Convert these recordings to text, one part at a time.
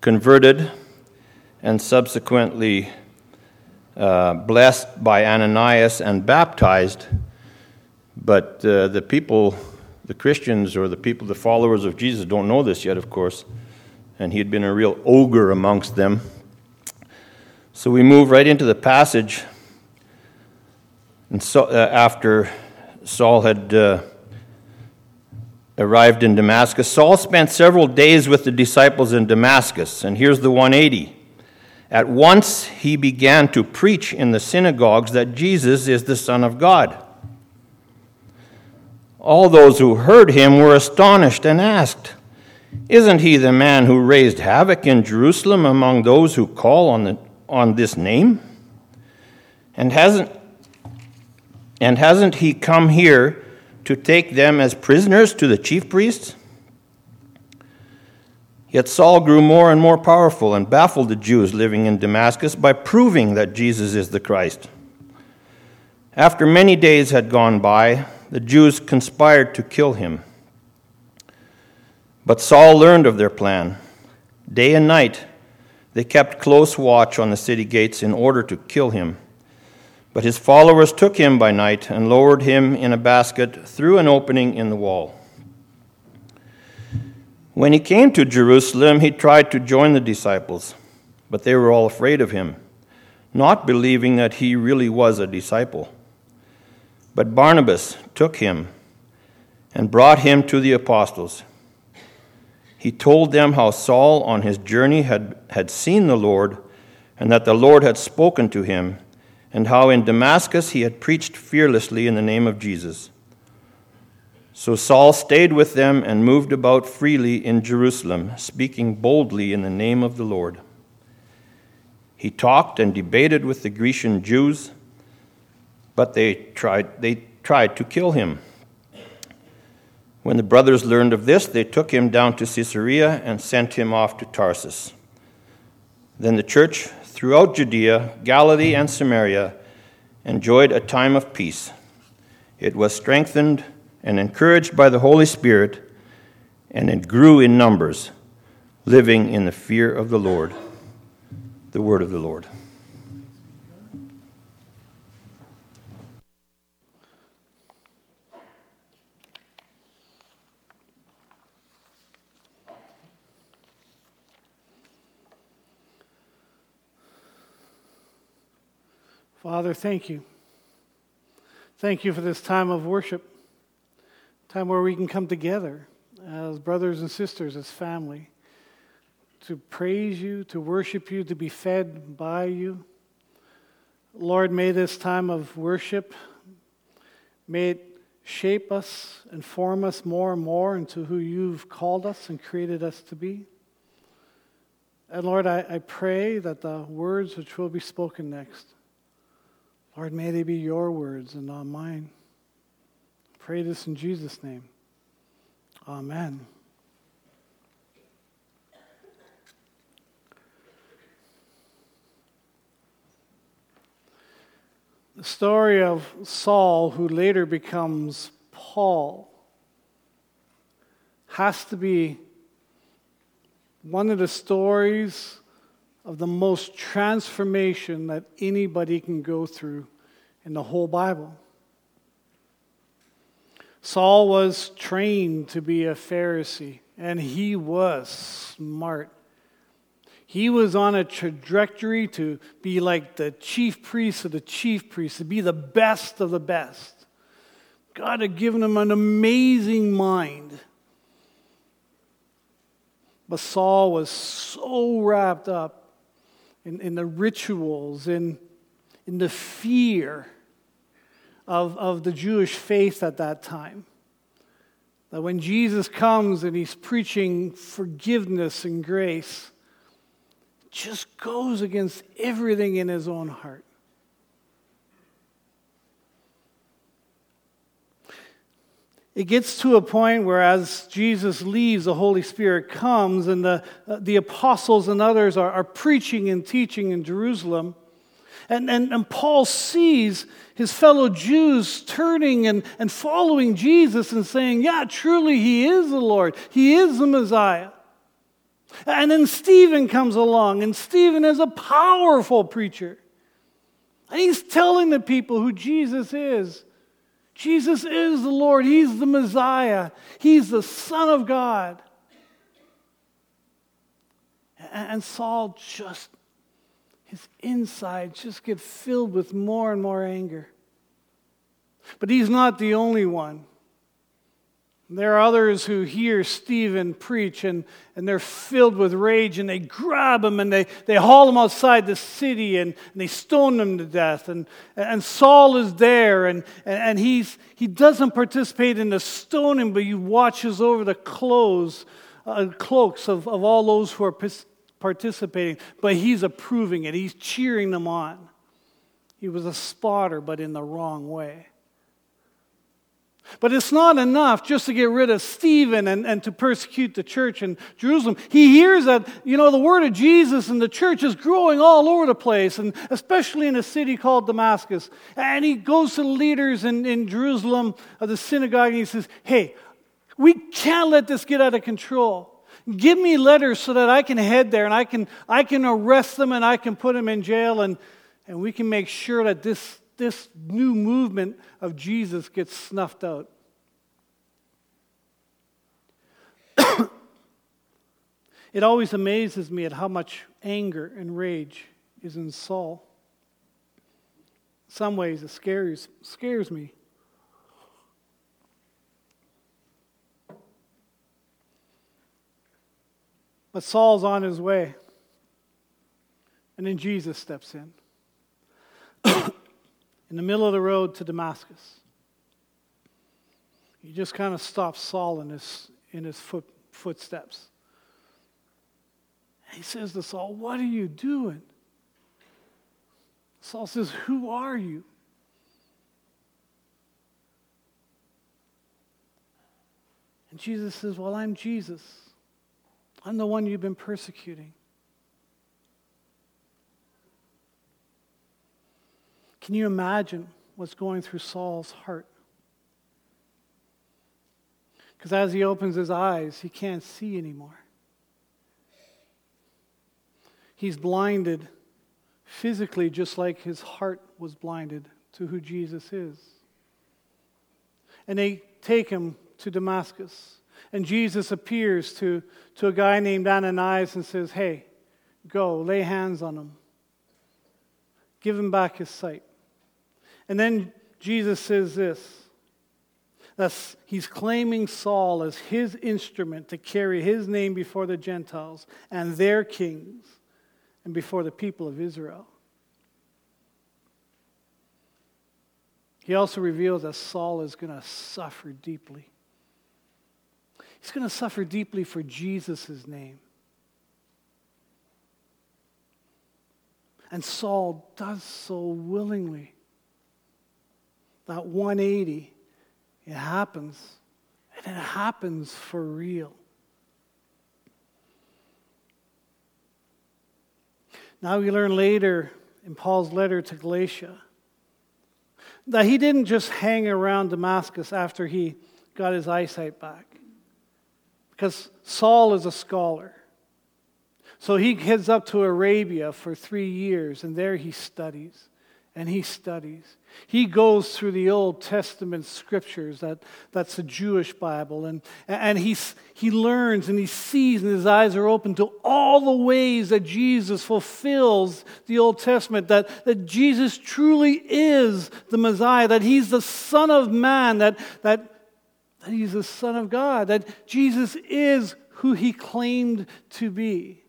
converted and subsequently uh, blessed by Ananias and baptized. But uh, the people, the Christians or the people, the followers of Jesus, don't know this yet, of course. And he had been a real ogre amongst them. So we move right into the passage. And so, uh, after Saul had uh, arrived in Damascus, Saul spent several days with the disciples in Damascus. And here's the 180. At once he began to preach in the synagogues that Jesus is the Son of God. All those who heard him were astonished and asked, Isn't he the man who raised havoc in Jerusalem among those who call on, the, on this name? And hasn't, and hasn't he come here to take them as prisoners to the chief priests? Yet Saul grew more and more powerful and baffled the Jews living in Damascus by proving that Jesus is the Christ. After many days had gone by, the Jews conspired to kill him. But Saul learned of their plan. Day and night, they kept close watch on the city gates in order to kill him. But his followers took him by night and lowered him in a basket through an opening in the wall. When he came to Jerusalem, he tried to join the disciples, but they were all afraid of him, not believing that he really was a disciple. But Barnabas took him and brought him to the apostles. He told them how Saul on his journey had, had seen the Lord and that the Lord had spoken to him, and how in Damascus he had preached fearlessly in the name of Jesus. So Saul stayed with them and moved about freely in Jerusalem, speaking boldly in the name of the Lord. He talked and debated with the Grecian Jews, but they tried, they tried to kill him. When the brothers learned of this, they took him down to Caesarea and sent him off to Tarsus. Then the church throughout Judea, Galilee, and Samaria enjoyed a time of peace. It was strengthened and encouraged by the Holy Spirit, and it grew in numbers, living in the fear of the Lord. The word of the Lord. Father, thank you. Thank you for this time of worship time where we can come together as brothers and sisters, as family, to praise you, to worship you, to be fed by you. Lord, may this time of worship, may it shape us and form us more and more into who you've called us and created us to be. And Lord, I, I pray that the words which will be spoken next, Lord, may they be your words and not mine pray this in Jesus' name. Amen. The story of Saul, who later becomes Paul, has to be one of the stories of the most transformation that anybody can go through in the whole Bible. Saul was trained to be a Pharisee, and he was smart. He was on a trajectory to be like the chief priest of the chief priests, to be the best of the best. God had given him an amazing mind. But Saul was so wrapped up in, in the rituals, in, in the fear of, of the Jewish faith at that time. That when Jesus comes and he's preaching forgiveness and grace, just goes against everything in his own heart. It gets to a point where, as Jesus leaves, the Holy Spirit comes, and the, uh, the apostles and others are, are preaching and teaching in Jerusalem. And, and, and Paul sees his fellow Jews turning and, and following Jesus and saying, Yeah, truly, he is the Lord, he is the Messiah. And then Stephen comes along, and Stephen is a powerful preacher. And he's telling the people who Jesus is. Jesus is the Lord, He's the Messiah, He's the Son of God. And Saul just, his insides just get filled with more and more anger. But he's not the only one. There are others who hear Stephen preach and, and they're filled with rage and they grab him and they, they haul him outside the city and, and they stone him to death. And, and Saul is there and, and he's, he doesn't participate in the stoning, but he watches over the clothes, uh, cloaks of, of all those who are participating. But he's approving it, he's cheering them on. He was a spotter, but in the wrong way. But it's not enough just to get rid of Stephen and, and to persecute the church in Jerusalem. He hears that, you know, the word of Jesus and the church is growing all over the place, and especially in a city called Damascus. And he goes to the leaders in, in Jerusalem of the synagogue and he says, Hey, we can't let this get out of control. Give me letters so that I can head there and I can, I can arrest them and I can put them in jail and, and we can make sure that this this new movement of Jesus gets snuffed out. it always amazes me at how much anger and rage is in Saul. In some ways, it scares, scares me. But Saul's on his way. And then Jesus steps in in the middle of the road to Damascus. He just kind of stops Saul in his, in his foot, footsteps. he says to Saul, What are you doing? Saul says, Who are you? And Jesus says, Well, I'm Jesus. I'm the one you've been persecuting. Can you imagine what's going through Saul's heart? Because as he opens his eyes, he can't see anymore. He's blinded physically, just like his heart was blinded to who Jesus is. And they take him to Damascus. And Jesus appears to, to a guy named Ananias and says, Hey, go, lay hands on him, give him back his sight. And then Jesus says this. That's, he's claiming Saul as his instrument to carry his name before the Gentiles and their kings and before the people of Israel. He also reveals that Saul is going to suffer deeply. He's going to suffer deeply for Jesus' name. And Saul does so willingly that 180, it happens. And it happens for real. Now we learn later in Paul's letter to Galatia that he didn't just hang around Damascus after he got his eyesight back. Because Saul is a scholar. So he heads up to Arabia for three years, and there he studies and he studies. He goes through the Old Testament scriptures, that, that's the Jewish Bible, and, and he, he learns and he sees, and his eyes are open to all the ways that Jesus fulfills the Old Testament, that, that Jesus truly is the Messiah, that he's the Son of Man, that, that, that he's the Son of God, that Jesus is who he claimed to be.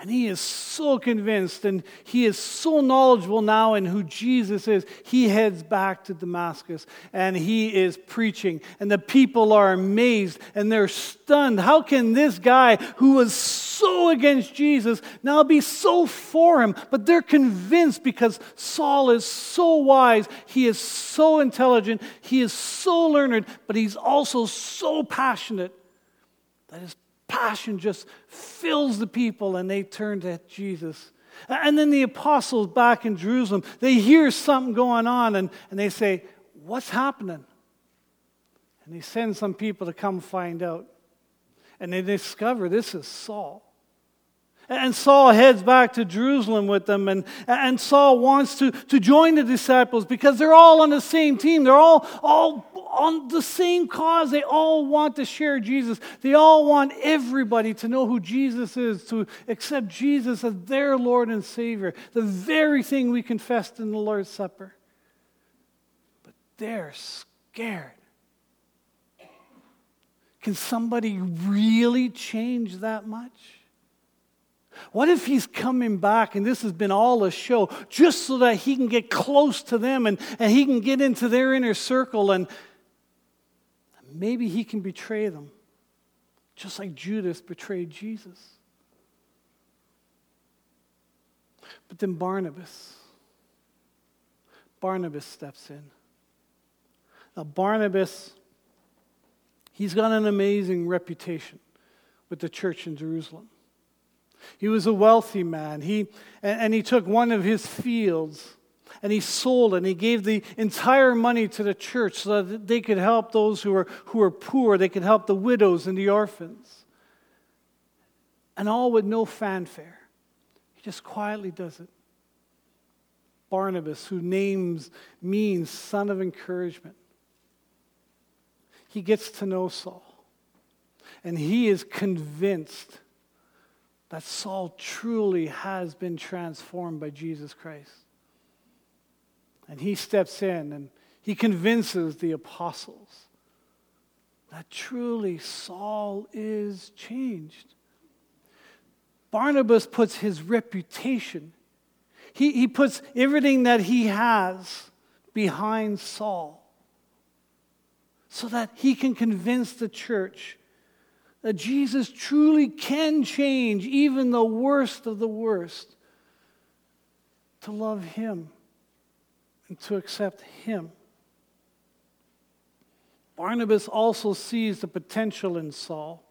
And he is so convinced and he is so knowledgeable now in who Jesus is. He heads back to Damascus and he is preaching. And the people are amazed and they're stunned. How can this guy who was so against Jesus now be so for him? But they're convinced because Saul is so wise, he is so intelligent, he is so learned, but he's also so passionate that his passion just fills the people and they turn to Jesus. And then the apostles back in Jerusalem, they hear something going on and, and they say, What's happening? And they send some people to come find out. And they discover this is Saul. And Saul heads back to Jerusalem with them, and, and Saul wants to, to join the disciples because they're all on the same team. They're all, all on the same cause. They all want to share Jesus. They all want everybody to know who Jesus is, to accept Jesus as their Lord and Savior, the very thing we confessed in the Lord's Supper. But they're scared. Can somebody really change that much? What if he's coming back and this has been all a show just so that he can get close to them and, and he can get into their inner circle and maybe he can betray them, just like Judas betrayed Jesus? But then Barnabas, Barnabas steps in. Now, Barnabas, he's got an amazing reputation with the church in Jerusalem. He was a wealthy man. He, and he took one of his fields and he sold and he gave the entire money to the church so that they could help those who were, who were poor. They could help the widows and the orphans. And all with no fanfare. He just quietly does it. Barnabas, who names means son of encouragement, he gets to know Saul. And he is convinced that Saul truly has been transformed by Jesus Christ. And he steps in and he convinces the apostles that truly Saul is changed. Barnabas puts his reputation, he, he puts everything that he has behind Saul so that he can convince the church that Jesus truly can change even the worst of the worst to love Him and to accept Him. Barnabas also sees the potential in Saul.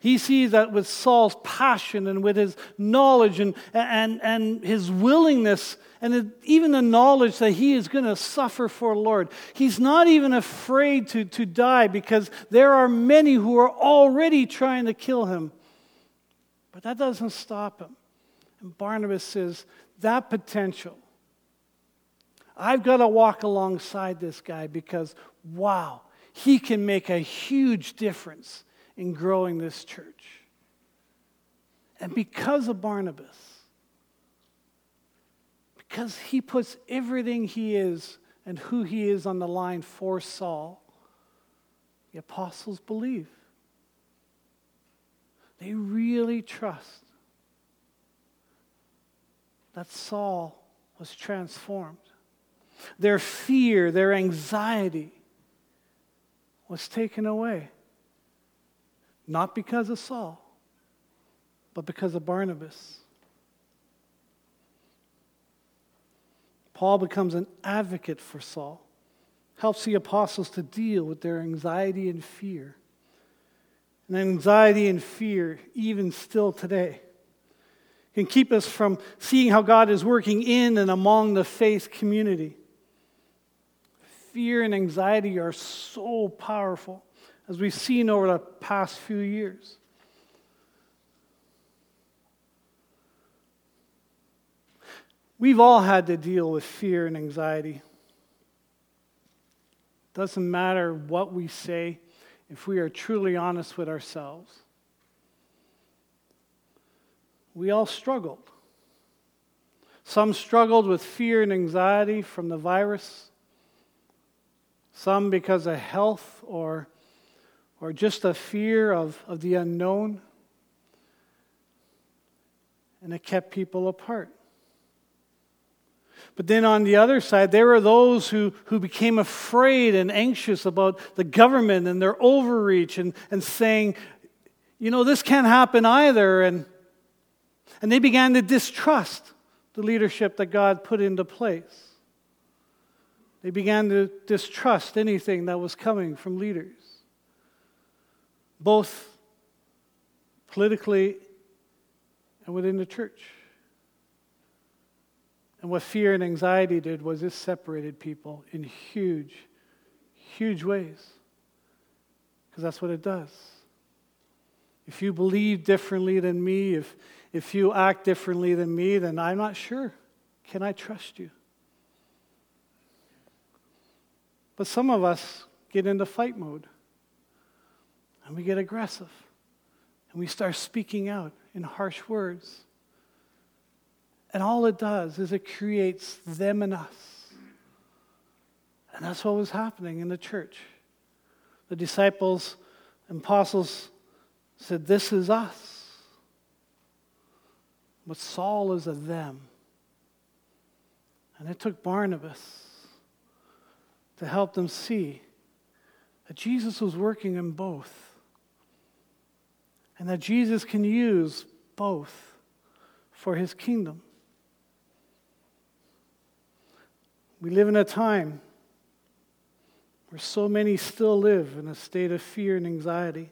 He sees that with Saul's passion and with his knowledge and, and, and his willingness and even the knowledge that he is going to suffer for Lord. He's not even afraid to, to die because there are many who are already trying to kill him. But that doesn't stop him. And Barnabas says, that potential, I've got to walk alongside this guy because, wow, he can make a huge difference in growing this church. And because of Barnabas, because he puts everything he is and who he is on the line for Saul, the apostles believe. They really trust that Saul was transformed. Their fear, their anxiety was taken away. Not because of Saul, but because of Barnabas. Paul becomes an advocate for Saul, helps the apostles to deal with their anxiety and fear. And anxiety and fear, even still today, can keep us from seeing how God is working in and among the faith community. Fear and anxiety are so powerful as we've seen over the past few years. We've all had to deal with fear and anxiety. Doesn't matter what we say if we are truly honest with ourselves. We all struggled. Some struggled with fear and anxiety from the virus, some because of health or or just a fear of, of the unknown. And it kept people apart. But then on the other side, there were those who, who became afraid and anxious about the government and their overreach and, and saying, you know, this can't happen either. And, and they began to distrust the leadership that God put into place. They began to distrust anything that was coming from leaders both politically and within the church. And what fear and anxiety did was it separated people in huge, huge ways. Because that's what it does. if you believe differently than me, if, if you act differently than me, then I'm not sure. Can I trust you? But some of us get into fight mode and we get aggressive and we start speaking out in harsh words. And all it does is it creates them and us. And that's what was happening in the church. The disciples and apostles said, This is us. But Saul is a them. And it took Barnabas to help them see that Jesus was working in both. And that Jesus can use both for his kingdom. We live in a time where so many still live in a state of fear and anxiety.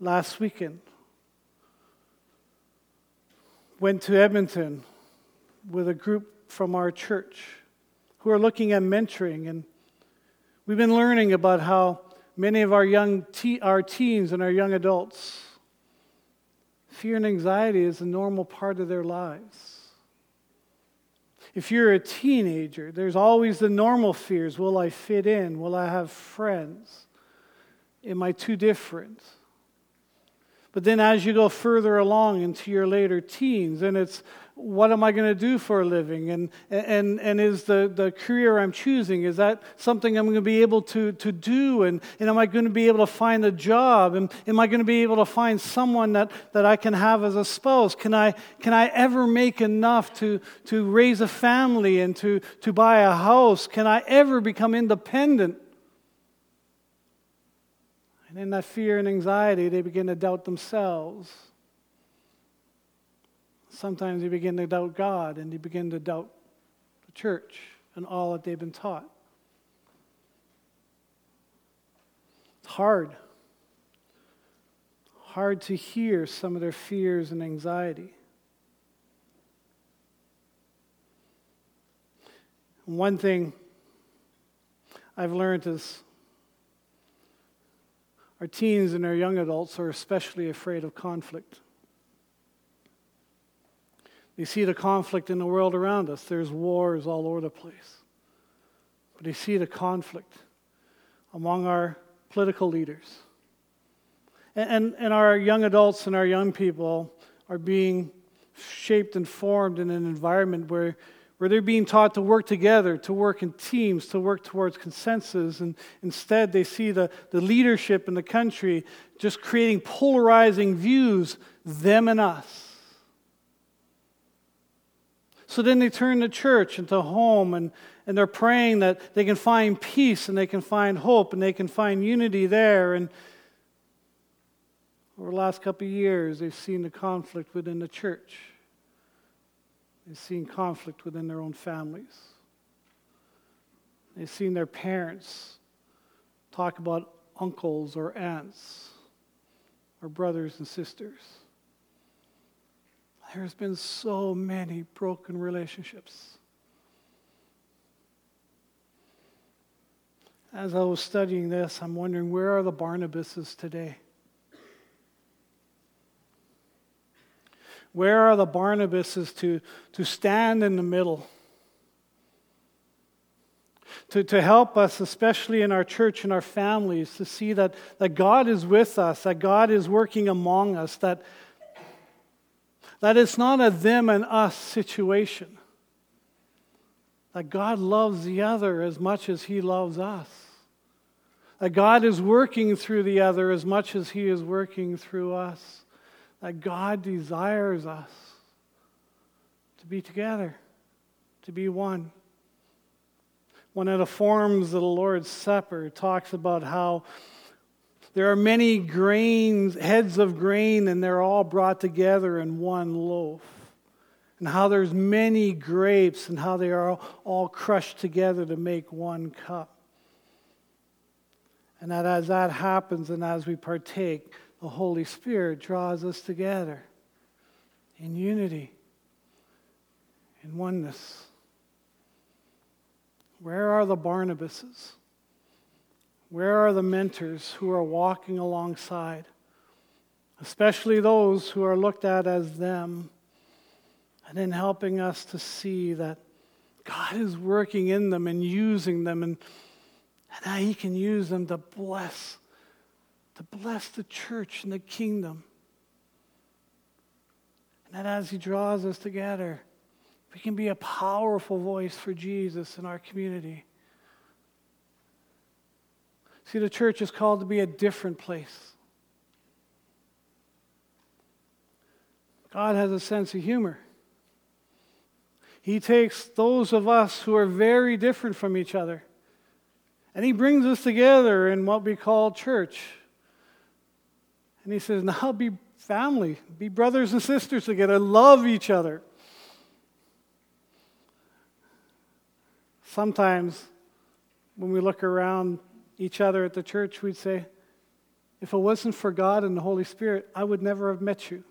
Last weekend, went to Edmonton with a group from our church who are looking at mentoring and we've been learning about how many of our young te- our teens and our young adults fear and anxiety is a normal part of their lives if you're a teenager, there's always the normal fears Will I fit in? Will I have friends? Am I too different? But then as you go further along into your later teens, and it's what am I going to do for a living? And, and, and is the, the career I'm choosing, is that something I'm going to be able to, to do? And, and am I going to be able to find a job? And am I going to be able to find someone that, that I can have as a spouse? Can I, can I ever make enough to, to raise a family and to, to buy a house? Can I ever become independent? And in that fear and anxiety, they begin to doubt themselves. Sometimes they begin to doubt God and they begin to doubt the church and all that they've been taught. It's hard. Hard to hear some of their fears and anxiety. One thing I've learned is our teens and our young adults are especially afraid of conflict. You see the conflict in the world around us. There's wars all over the place. But you see the conflict among our political leaders. And, and, and, our young adults and our young people are being shaped and formed in an environment where, where they're being taught to work together, to work in teams, to work towards consensus. And instead, they see the, the leadership in the country just creating polarizing views, them and us. So then they turn to church and to home and, and they're praying that they can find peace and they can find hope and they can find unity there. And over the last couple of years, they've seen the conflict within the church, they've seen conflict within their own families, they've seen their parents talk about uncles or aunts or brothers and sisters. There's been so many broken relationships. As I was studying this, I'm wondering where are the Barnabases today? Where are the Barnabases to, to stand in the middle? To, to help us, especially in our church and our families, to see that, that God is with us, that God is working among us, that, that it's not a them and us situation. That God loves the other as much as He loves us. That God is working through the other as much as He is working through us. That God desires us to be together, to be one. One of the forms of the Lord's Supper talks about how there are many grains, heads of grain, and they're all brought together in one loaf. And how there's many grapes and how they are all crushed together to make one cup. And that as that happens and as we partake, the Holy Spirit draws us together in unity, in oneness. Where are the Barnabases? Where are the mentors who are walking alongside? Especially those who are looked at as them, and in helping us to see that God is working in them and using them, and, and how He can use them to bless, to bless the church and the kingdom. And that as He draws us together, we can be a powerful voice for Jesus in our community. See, the church is called to be a different place. God has a sense of humor. He takes those of us who are very different from each other and He brings us together in what we call church. And He says, now be family, be brothers and sisters together, love each other. Sometimes when we look around each other at the church, we'd say, if it wasn't for God and the Holy Spirit, I would never have met you.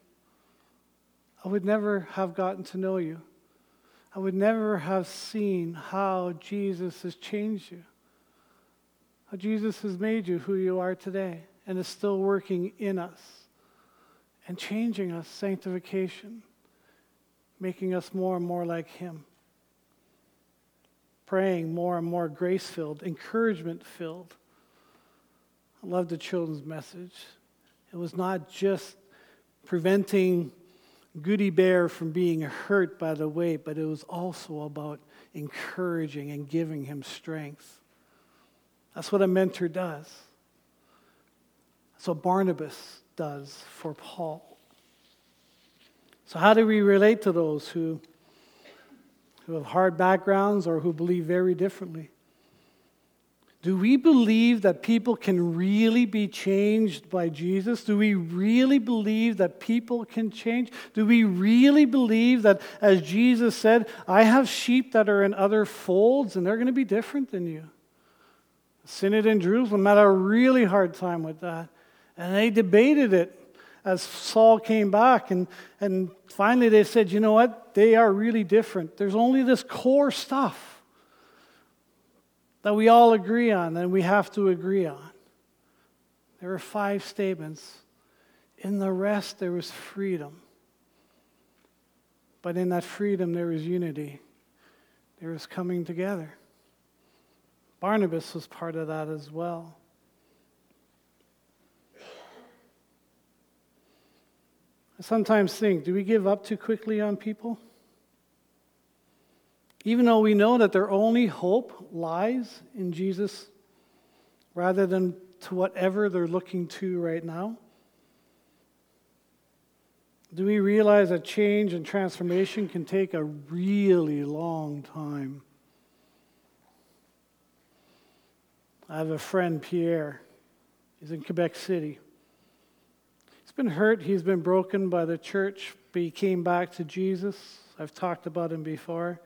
I would never have gotten to know you. I would never have seen how Jesus has changed you, how Jesus has made you who you are today and is still working in us and changing us, sanctification, making us more and more like Him, praying more and more grace filled, encouragement filled. I love the children's message. It was not just preventing Goody Bear from being hurt by the weight, but it was also about encouraging and giving him strength. That's what a mentor does. That's what Barnabas does for Paul. So, how do we relate to those who, who have hard backgrounds or who believe very differently? Do we believe that people can really be changed by Jesus? Do we really believe that people can change? Do we really believe that, as Jesus said, I have sheep that are in other folds and they're going to be different than you? Synod in Jerusalem had a really hard time with that. And they debated it as Saul came back. And, and finally they said, you know what? They are really different. There's only this core stuff that we all agree on and we have to agree on. There are five statements. In the rest, there was freedom. But in that freedom, there was unity, there was coming together. Barnabas was part of that as well. I sometimes think do we give up too quickly on people? Even though we know that their only hope lies in Jesus rather than to whatever they're looking to right now? Do we realize that change and transformation can take a really long time? I have a friend, Pierre. He's in Quebec City. He's been hurt, he's been broken by the church, but he came back to Jesus. I've talked about him before.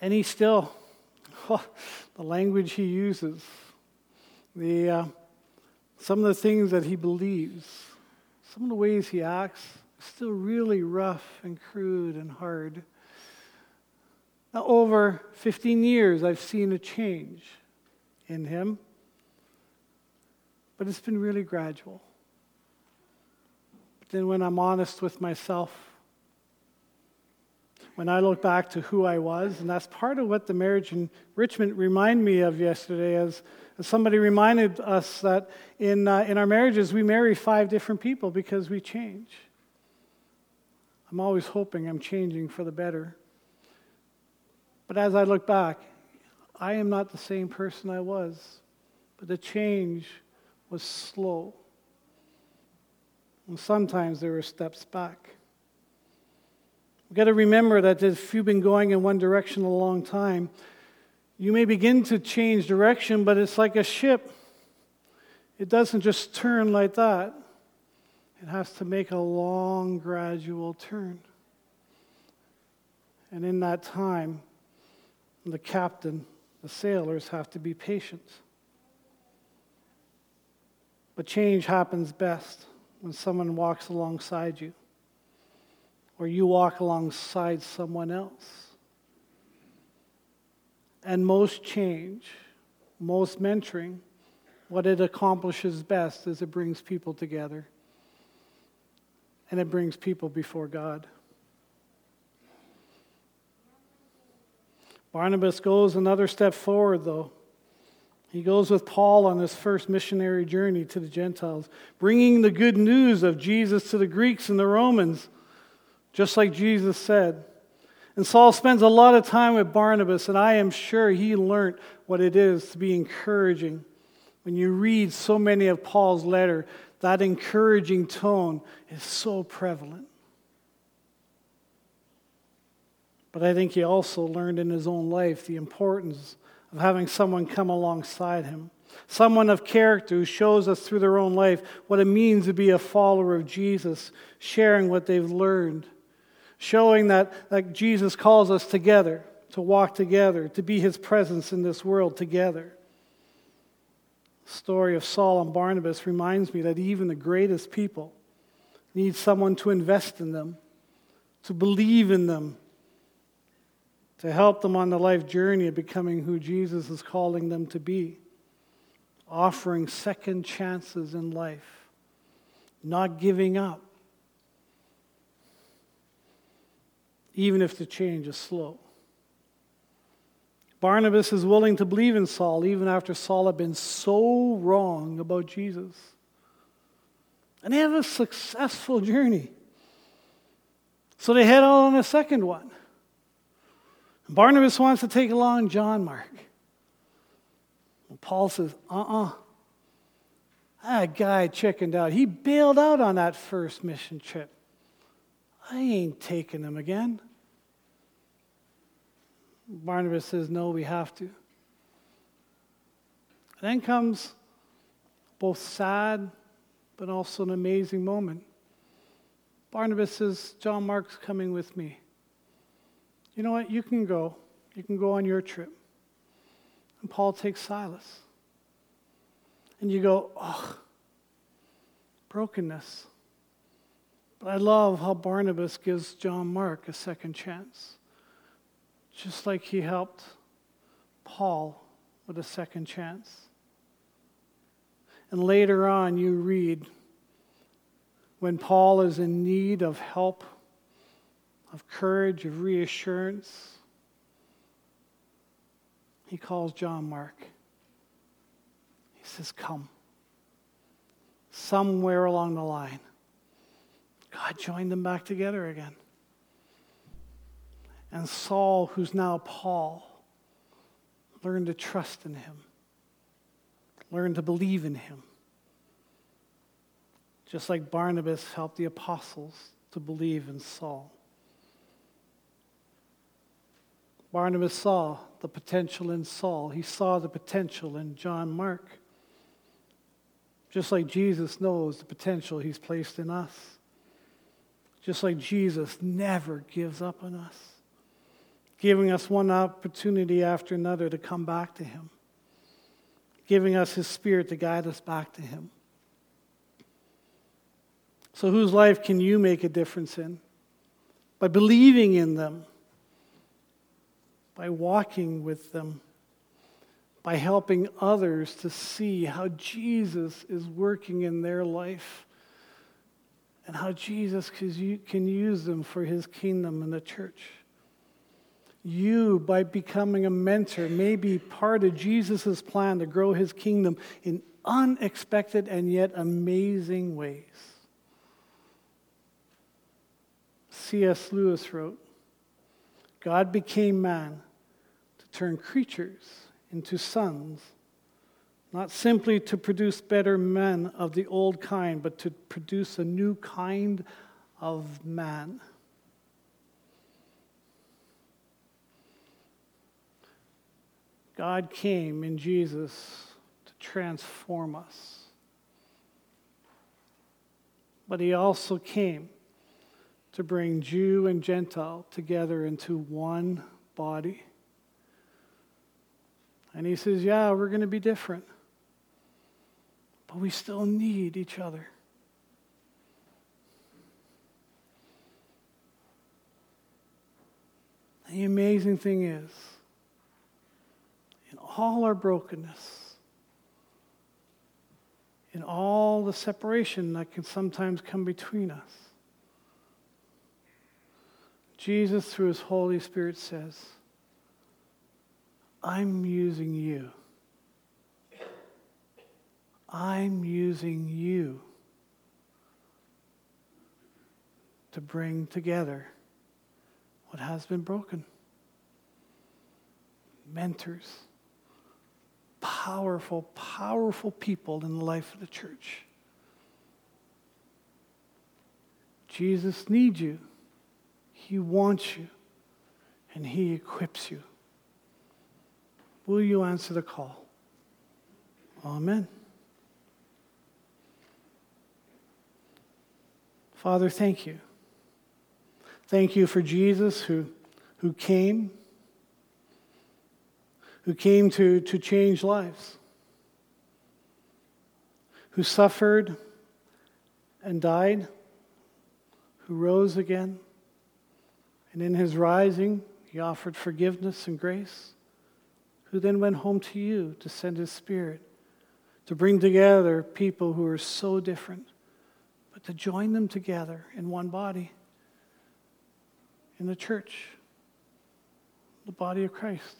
And he still, oh, the language he uses, the, uh, some of the things that he believes, some of the ways he acts, still really rough and crude and hard. Now, over 15 years, I've seen a change in him, but it's been really gradual. But then, when I'm honest with myself, when I look back to who I was, and that's part of what the marriage enrichment reminded me of yesterday, as, as somebody reminded us that in, uh, in our marriages we marry five different people because we change. I'm always hoping I'm changing for the better. But as I look back, I am not the same person I was, but the change was slow. And sometimes there were steps back. We've got to remember that if you've been going in one direction a long time, you may begin to change direction, but it's like a ship. It doesn't just turn like that, it has to make a long, gradual turn. And in that time, the captain, the sailors have to be patient. But change happens best when someone walks alongside you or you walk alongside someone else. And most change most mentoring, what it accomplishes best is it brings people together and it brings people before God. Barnabas goes another step forward, though. He goes with Paul on his first missionary journey to the Gentiles, bringing the good news of Jesus to the Greeks and the Romans, just like Jesus said. And Saul spends a lot of time with Barnabas, and I am sure he learned what it is to be encouraging. When you read so many of Paul's letter, that encouraging tone is so prevalent. But I think he also learned in his own life the importance of having someone come alongside him. Someone of character who shows us through their own life what it means to be a follower of Jesus, sharing what they've learned, showing that, that Jesus calls us together, to walk together, to be his presence in this world together. The story of Saul and Barnabas reminds me that even the greatest people need someone to invest in them, to believe in them, to help them on the life journey of becoming who Jesus is calling them to be, offering second chances in life, not giving up, even if the change is slow. Barnabas is willing to believe in Saul even after Saul had been so wrong about Jesus. And they have a successful journey. So they head out on a second one. Barnabas wants to take along John Mark. Well, Paul says, uh uh-uh. uh That guy chickened out. He bailed out on that first mission trip. I ain't taking him again. Barnabas says, No, we have to. then comes both sad but also an amazing moment. Barnabas says, John Mark's coming with me you know what? You can go. You can go on your trip. And Paul takes Silas. And you go, oh, brokenness. But I love how Barnabas gives John Mark a second chance. Just like he helped Paul with a second chance. And later on, you read when Paul is in need of help of courage, of reassurance. He calls John Mark. He says, Come. Somewhere along the line, God joined them back together again. And Saul, who's now Paul, learned to trust in him, learned to believe in him. Just like Barnabas helped the apostles to believe in Saul. Barnabas saw the potential in Saul. He saw the potential in John Mark. Just like Jesus knows the potential he's placed in us. Just like Jesus never gives up on us, giving us one opportunity after another to come back to him, giving us his spirit to guide us back to him. So, whose life can you make a difference in? By believing in them by walking with them, by helping others to see how Jesus is working in their life and how Jesus can use them for his kingdom and the church. You, by becoming a mentor, may be part of Jesus' plan to grow his kingdom in unexpected and yet amazing ways. C.S. Lewis wrote God became man to turn creatures into sons, not simply to produce better men of the old kind, but to produce a new kind of man. God came in Jesus to transform us. But he also came to bring Jew and Gentile together into one body. And he says, Yeah, we're going to be different. But we still need each other. The amazing thing is, all our brokenness, in all the separation that can sometimes come between us. Jesus, through his Holy Spirit, says, I'm using you. I'm using you to bring together what has been broken. Mentors, powerful, powerful people in the life of the church. Jesus needs you. He wants you. And He equips you. Will you answer the call? Amen. Father, thank you. Thank you for Jesus who, who came, who came to, to change lives, who suffered and died, who rose again, and in his rising, he offered forgiveness and grace, who then went home to you to send his spirit to bring together people who are so different, but to join them together in one body in the church, the body of Christ.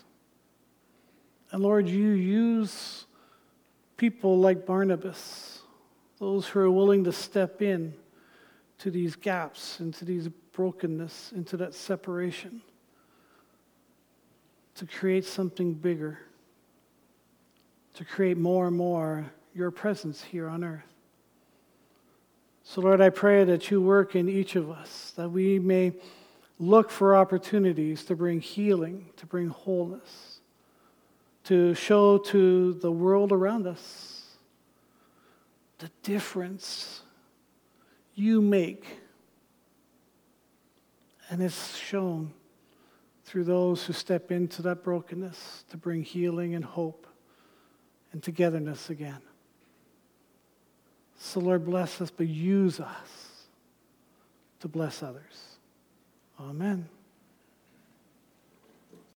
And Lord, you use people like Barnabas, those who are willing to step in to these gaps, into these brokenness, into that separation, to create something bigger, to create more and more your presence here on earth. So, Lord, I pray that you work in each of us, that we may look for opportunities to bring healing, to bring wholeness, to show to the world around us the difference you make. And it's shown through those who step into that brokenness to bring healing and hope and togetherness again. So, Lord, bless us, but use us to bless others. Amen.